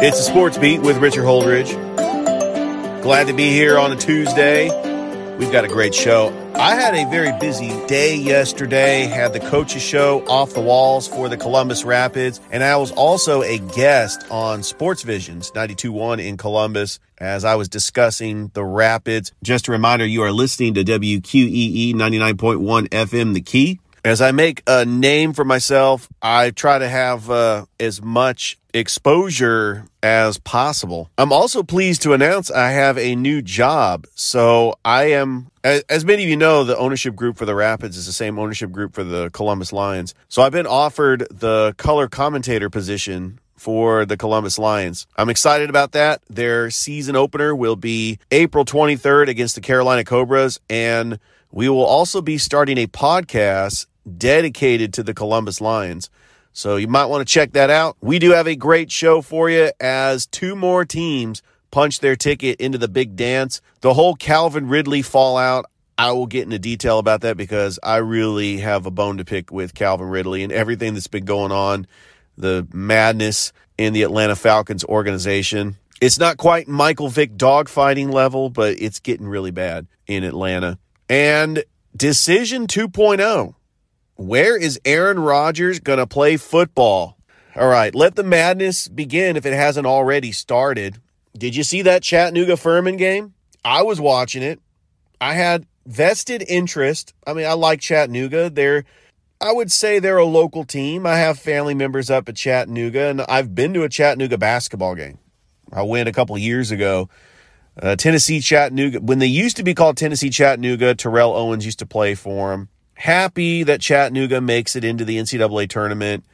It's a Sports Beat with Richard Holdridge. Glad to be here on a Tuesday. We've got a great show. I had a very busy day yesterday, had the coaches show off the walls for the Columbus Rapids, and I was also a guest on Sports Visions 92.1 in Columbus as I was discussing the Rapids. Just a reminder, you are listening to WQEE 99.1 FM The Key. As I make a name for myself, I try to have uh, as much exposure as possible. I'm also pleased to announce I have a new job. So I am, as many of you know, the ownership group for the Rapids is the same ownership group for the Columbus Lions. So I've been offered the color commentator position for the Columbus Lions. I'm excited about that. Their season opener will be April 23rd against the Carolina Cobras. And we will also be starting a podcast dedicated to the Columbus Lions. So you might want to check that out. We do have a great show for you as two more teams punch their ticket into the big dance. The whole Calvin Ridley fallout, I will get into detail about that because I really have a bone to pick with Calvin Ridley and everything that's been going on, the madness in the Atlanta Falcons organization. It's not quite Michael Vick dogfighting level, but it's getting really bad in Atlanta. And decision 2.0 where is Aaron Rodgers going to play football? All right, let the madness begin if it hasn't already started. Did you see that Chattanooga Furman game? I was watching it. I had vested interest. I mean, I like Chattanooga. They're I would say they're a local team. I have family members up at Chattanooga and I've been to a Chattanooga basketball game. I went a couple years ago. Uh, Tennessee Chattanooga, when they used to be called Tennessee Chattanooga, Terrell Owens used to play for them happy that Chattanooga makes it into the NCAA tournament.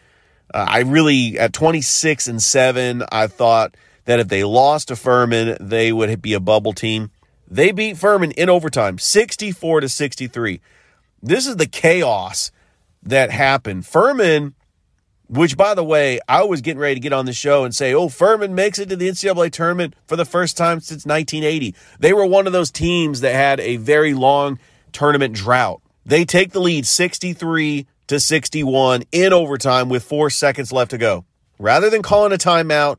Uh, I really, at 26 and 7, I thought that if they lost to Furman, they would be a bubble team. They beat Furman in overtime, 64 to 63. This is the chaos that happened. Furman, which by the way, I was getting ready to get on the show and say, oh, Furman makes it to the NCAA tournament for the first time since 1980. They were one of those teams that had a very long tournament drought. They take the lead 63 to 61 in overtime with four seconds left to go. Rather than calling a timeout,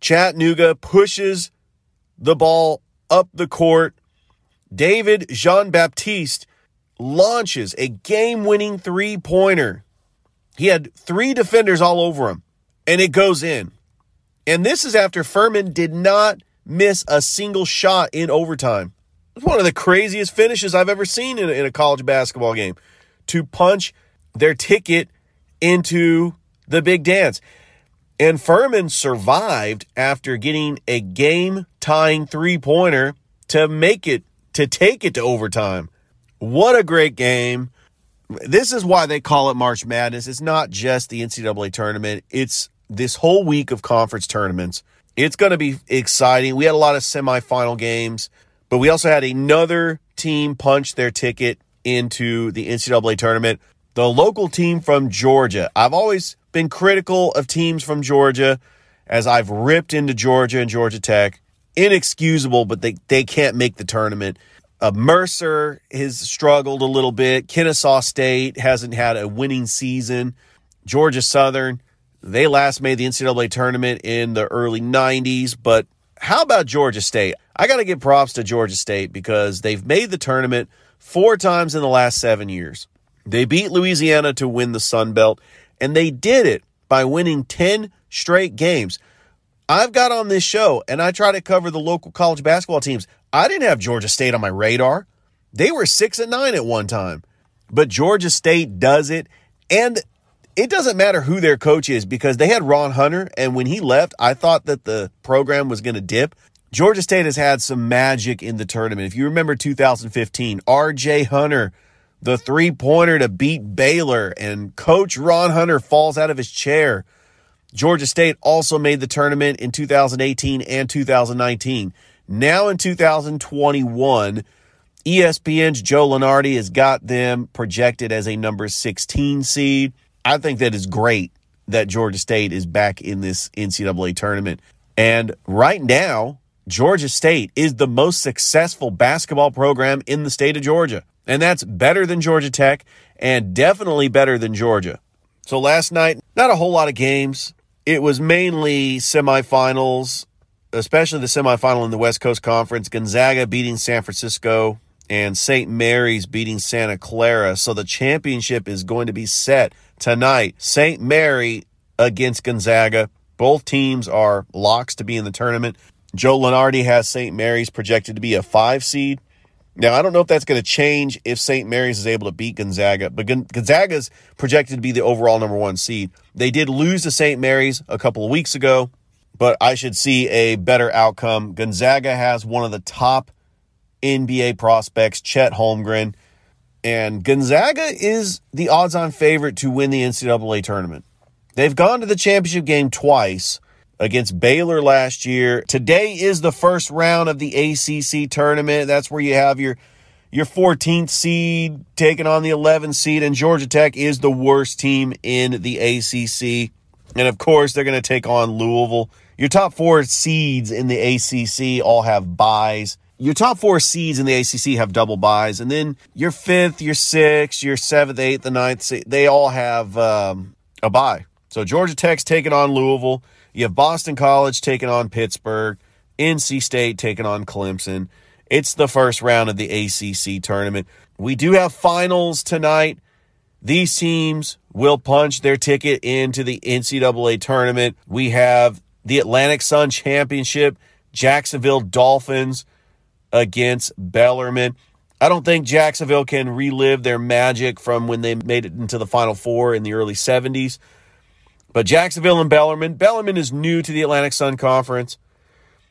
Chattanooga pushes the ball up the court. David Jean Baptiste launches a game winning three pointer. He had three defenders all over him, and it goes in. And this is after Furman did not miss a single shot in overtime. It's one of the craziest finishes I've ever seen in a, in a college basketball game to punch their ticket into the big dance. And Furman survived after getting a game tying three pointer to make it, to take it to overtime. What a great game. This is why they call it March Madness. It's not just the NCAA tournament, it's this whole week of conference tournaments. It's going to be exciting. We had a lot of semifinal games. But we also had another team punch their ticket into the NCAA tournament. The local team from Georgia. I've always been critical of teams from Georgia as I've ripped into Georgia and Georgia Tech. Inexcusable, but they, they can't make the tournament. Uh, Mercer has struggled a little bit. Kennesaw State hasn't had a winning season. Georgia Southern, they last made the NCAA tournament in the early 90s, but how about Georgia State? I got to give props to Georgia State because they've made the tournament four times in the last seven years. They beat Louisiana to win the Sun Belt, and they did it by winning 10 straight games. I've got on this show and I try to cover the local college basketball teams. I didn't have Georgia State on my radar. They were 6 and 9 at one time. But Georgia State does it and it doesn't matter who their coach is because they had Ron Hunter, and when he left, I thought that the program was going to dip. Georgia State has had some magic in the tournament. If you remember 2015, RJ Hunter the three pointer to beat Baylor, and Coach Ron Hunter falls out of his chair. Georgia State also made the tournament in 2018 and 2019. Now in 2021, ESPN's Joe Lunardi has got them projected as a number 16 seed. I think that is great that Georgia State is back in this NCAA tournament. And right now, Georgia State is the most successful basketball program in the state of Georgia. And that's better than Georgia Tech and definitely better than Georgia. So last night, not a whole lot of games. It was mainly semifinals, especially the semifinal in the West Coast Conference. Gonzaga beating San Francisco and St. Mary's beating Santa Clara. So the championship is going to be set tonight. St. Mary against Gonzaga. Both teams are locks to be in the tournament. Joe Lunardi has St. Mary's projected to be a five seed. Now, I don't know if that's going to change if St. Mary's is able to beat Gonzaga, but Gonzaga's projected to be the overall number one seed. They did lose to St. Mary's a couple of weeks ago, but I should see a better outcome. Gonzaga has one of the top NBA prospects, Chet Holmgren, and Gonzaga is the odds on favorite to win the NCAA tournament. They've gone to the championship game twice against Baylor last year. Today is the first round of the ACC tournament. That's where you have your your 14th seed taking on the 11th seed, and Georgia Tech is the worst team in the ACC. And of course, they're going to take on Louisville. Your top four seeds in the ACC all have buys. Your top four seeds in the ACC have double buys, and then your fifth, your sixth, your seventh, eighth, the ninth, they all have um, a buy. So Georgia Tech's taking on Louisville. You have Boston College taking on Pittsburgh, NC State taking on Clemson. It's the first round of the ACC tournament. We do have finals tonight. These teams will punch their ticket into the NCAA tournament. We have the Atlantic Sun Championship, Jacksonville Dolphins against Bellarmine. I don't think Jacksonville can relive their magic from when they made it into the Final Four in the early 70s. But Jacksonville and Bellarmine. Bellarmine is new to the Atlantic Sun Conference.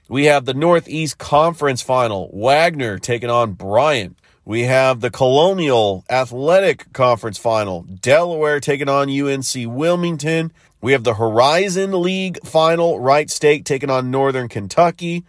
We have the Northeast Conference Final. Wagner taking on Bryant. We have the Colonial Athletic Conference Final. Delaware taking on UNC Wilmington. We have the Horizon League Final. Wright State taking on Northern Kentucky.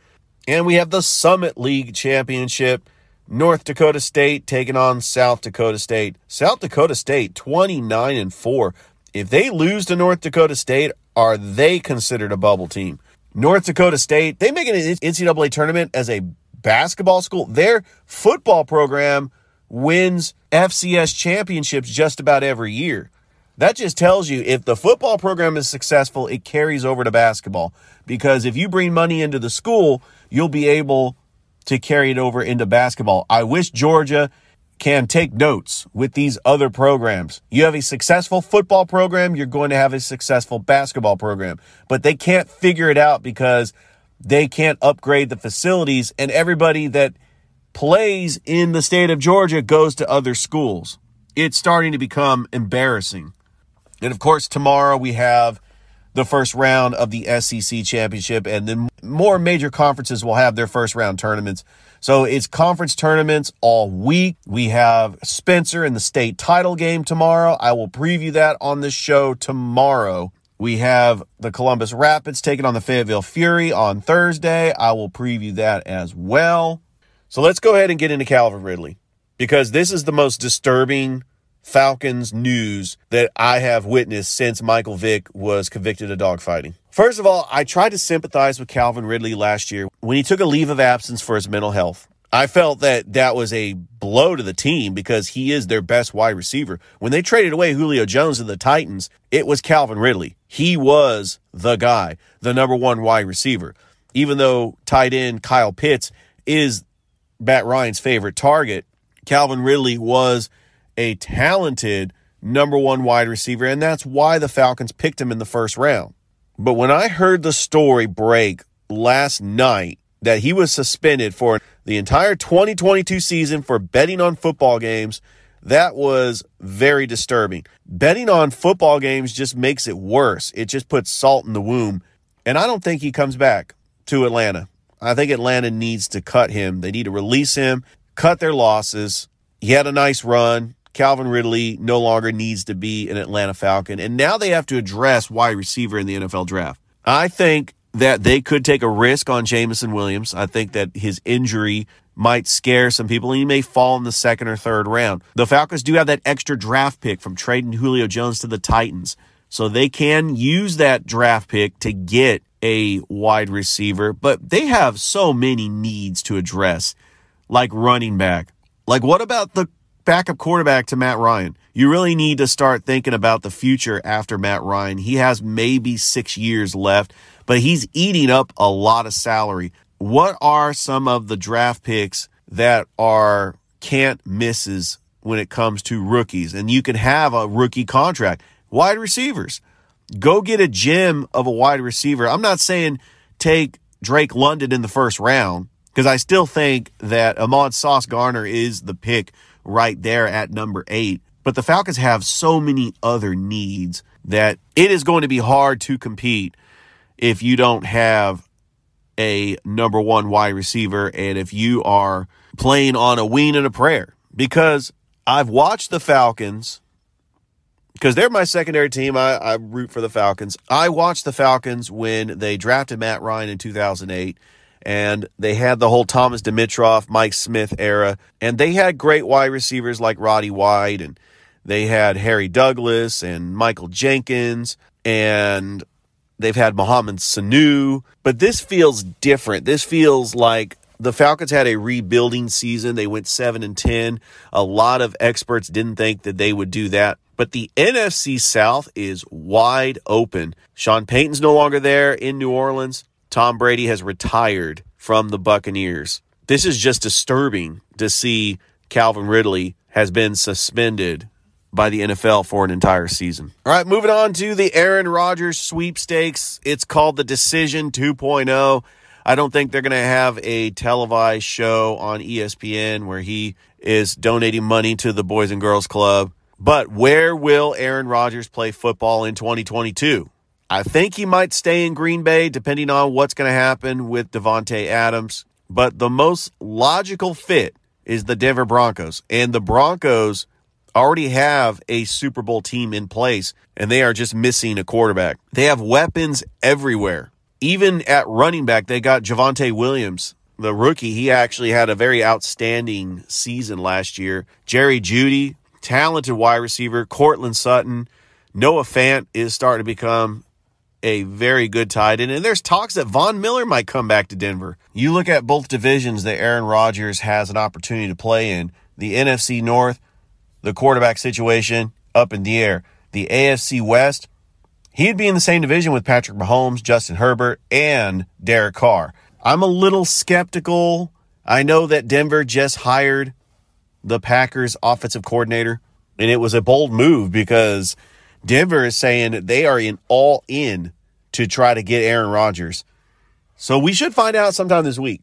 And we have the Summit League Championship. North Dakota State taking on South Dakota State. South Dakota State 29 and 4. If they lose to North Dakota State, are they considered a bubble team? North Dakota State, they make an NCAA tournament as a basketball school. Their football program wins FCS championships just about every year. That just tells you if the football program is successful, it carries over to basketball. Because if you bring money into the school, you'll be able to carry it over into basketball. I wish Georgia can take notes with these other programs. You have a successful football program, you're going to have a successful basketball program, but they can't figure it out because they can't upgrade the facilities, and everybody that plays in the state of Georgia goes to other schools. It's starting to become embarrassing. And of course, tomorrow we have the first round of the SEC championship, and then more major conferences will have their first round tournaments. So it's conference tournaments all week. We have Spencer in the state title game tomorrow. I will preview that on this show tomorrow. We have the Columbus Rapids taking on the Fayetteville Fury on Thursday. I will preview that as well. So let's go ahead and get into Calvin Ridley because this is the most disturbing Falcons news that I have witnessed since Michael Vick was convicted of dogfighting. First of all, I tried to sympathize with Calvin Ridley last year when he took a leave of absence for his mental health. I felt that that was a blow to the team because he is their best wide receiver. When they traded away Julio Jones to the Titans, it was Calvin Ridley. He was the guy, the number one wide receiver. Even though tight end Kyle Pitts is Matt Ryan's favorite target, Calvin Ridley was a talented number one wide receiver, and that's why the Falcons picked him in the first round. But when I heard the story break last night that he was suspended for the entire 2022 season for betting on football games, that was very disturbing. Betting on football games just makes it worse. It just puts salt in the wound. And I don't think he comes back to Atlanta. I think Atlanta needs to cut him. They need to release him, cut their losses. He had a nice run Calvin Ridley no longer needs to be an Atlanta Falcon. And now they have to address wide receiver in the NFL draft. I think that they could take a risk on Jameson Williams. I think that his injury might scare some people and he may fall in the second or third round. The Falcons do have that extra draft pick from trading Julio Jones to the Titans. So they can use that draft pick to get a wide receiver, but they have so many needs to address, like running back. Like, what about the backup quarterback to Matt Ryan? You really need to start thinking about the future after Matt Ryan. He has maybe six years left, but he's eating up a lot of salary. What are some of the draft picks that are can't misses when it comes to rookies? And you can have a rookie contract. Wide receivers. Go get a gem of a wide receiver. I'm not saying take Drake London in the first round because I still think that Ahmad Sauce Gardner is the pick right there at number eight. But the Falcons have so many other needs that it is going to be hard to compete if you don't have a number one wide receiver and if you are playing on a wing and a prayer. Because I've watched the Falcons because they're my secondary team. I, I root for the Falcons. I watched the Falcons when they drafted Matt Ryan in 2008 and they had the whole Thomas Dimitroff, Mike Smith era, and they had great wide receivers like Roddy White, and they had Harry Douglas and Michael Jenkins, and they've had Mohamed Sanu. But this feels different. This feels like the Falcons had a rebuilding season. They went 7 and 10. A lot of experts didn't think that they would do that. But the NFC South is wide open. Sean Payton's no longer there in New Orleans. Tom Brady has retired from the Buccaneers. This is just disturbing to see Calvin Ridley has been suspended by the NFL for an entire season. All right, moving on to the Aaron Rodgers sweepstakes. It's called the Decision 2.0. I don't think they're going to have a televised show on ESPN where he is donating money to the Boys and Girls Club. But where will Aaron Rodgers play football in 2022? I think he might stay in Green Bay depending on what's going to happen with Davante Adams. But the most logical fit is the Denver Broncos. And the Broncos already have a Super Bowl team in place, and they are just missing a quarterback. They have weapons everywhere. Even at running back, they got Javonte Williams, the rookie. He actually had a very outstanding season last year. Jerry Jeudy, talented wide receiver. Courtland Sutton. Noah Fant is starting to become a very good tight end. And there's talks that Von Miller might come back to Denver. You look at both divisions that Aaron Rodgers has an opportunity to play in the NFC North, the quarterback situation up in the air. The AFC West, he'd be in the same division with Patrick Mahomes, Justin Herbert, and Derek Carr. I'm a little skeptical. I know that Denver just hired the Packers offensive coordinator, and it was a bold move because Denver is saying they are in all in to try to get Aaron Rodgers. So we should find out sometime this week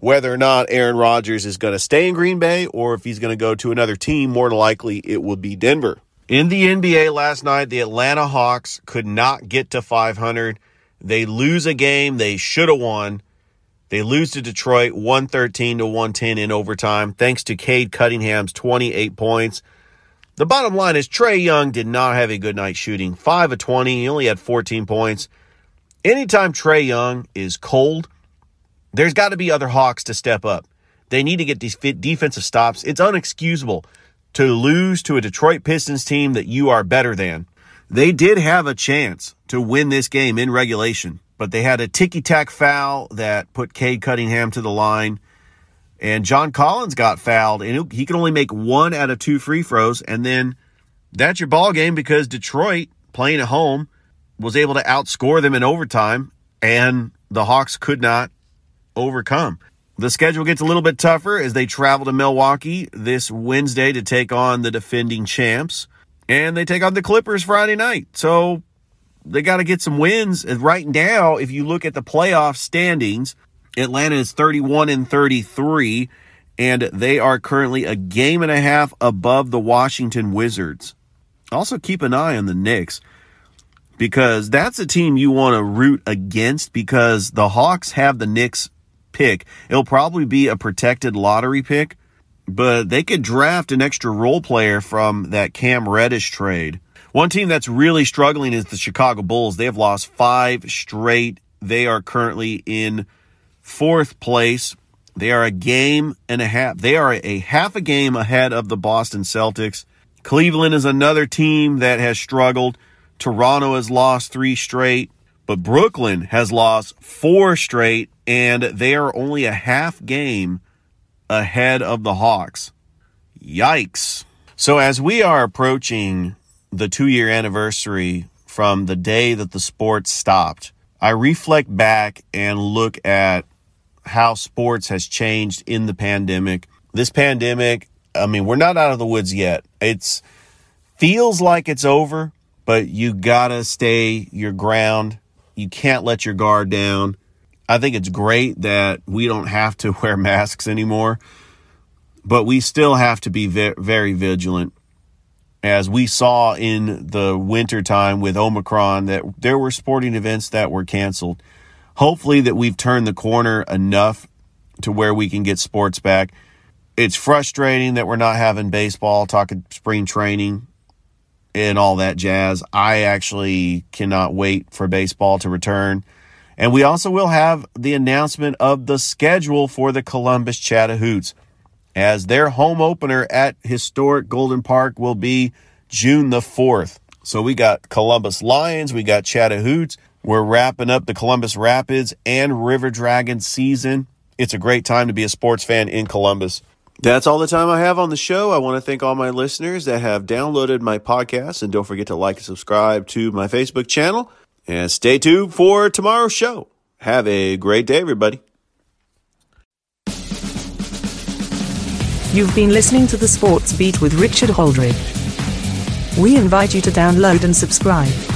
whether or not Aaron Rodgers is going to stay in Green Bay or if he's going to go to another team. More than likely, it will be Denver. In the NBA last night, the Atlanta Hawks could not get to 500. They lose a game they should have won. They lose to Detroit 113 to 110 in overtime thanks to Cade Cunningham's 28 points. The bottom line is Trae Young did not have a good night shooting. 5 of 20, he only had 14 points. Anytime Trae Young is cold, there's got to be other Hawks to step up. They need to get these defensive stops. It's unexcusable to lose to a Detroit Pistons team that you are better than. They did have a chance to win this game in regulation but they had a ticky tack foul that put Cade Cunningham to the line. And John Collins got fouled, and he could only make one out of two free throws. And then that's your ball game because Detroit, playing at home, was able to outscore them in overtime, and the Hawks could not overcome. The schedule gets a little bit tougher as they travel to Milwaukee this Wednesday to take on the defending champs, and they take on the Clippers Friday night. So they got to get some wins. And right now, if you look at the playoff standings, Atlanta is 31 and 33, and they are currently a game and a half above the Washington Wizards. Also, keep an eye on the Knicks because that's a team you want to root against because the Hawks have the Knicks pick. It'll probably be a protected lottery pick. but they could draft an extra role player from that Cam Reddish trade. One team that's really struggling is the Chicago Bulls. They have lost five straight. They are currently in fourth place. They are a game and a half. They are a half a game ahead of the Boston Celtics. Cleveland is another team that has struggled. Toronto has lost three straight, but Brooklyn has lost four straight, and they are only a half game ahead of the Hawks. Yikes. So, as we are approaching the two year anniversary from the day that the sport stopped, I reflect back and look at how sports has changed in the pandemic. This pandemic, I mean, we're not out of the woods yet. It's feels like it's over, but you gotta stay your ground. You can't let your guard down. I think it's great that we don't have to wear masks anymore, but we still have to be very vigilant. As we saw in the wintertime with Omicron, that there were sporting events that were canceled hopefully that we've turned the corner enough to where we can get sports back. It's frustrating that we're not having baseball, talking spring training and all that jazz. I actually cannot wait for baseball to return. And we also will have the announcement of the schedule for the Columbus Chattahoots as their home opener at historic Golden Park will be June the 4th. So we got Columbus Lions, we got Chattahoots, we're wrapping up the Columbus Rapids and River Dragon season. It's a great time to be a sports fan in Columbus. That's all the time I have on the show. I want to thank all my listeners that have downloaded my podcast and don't forget to like and subscribe to my Facebook channel and stay tuned for tomorrow's show. Have a great day, everybody. You've been listening to the Sports Beat with Richard Holdridge. We invite you to download and subscribe.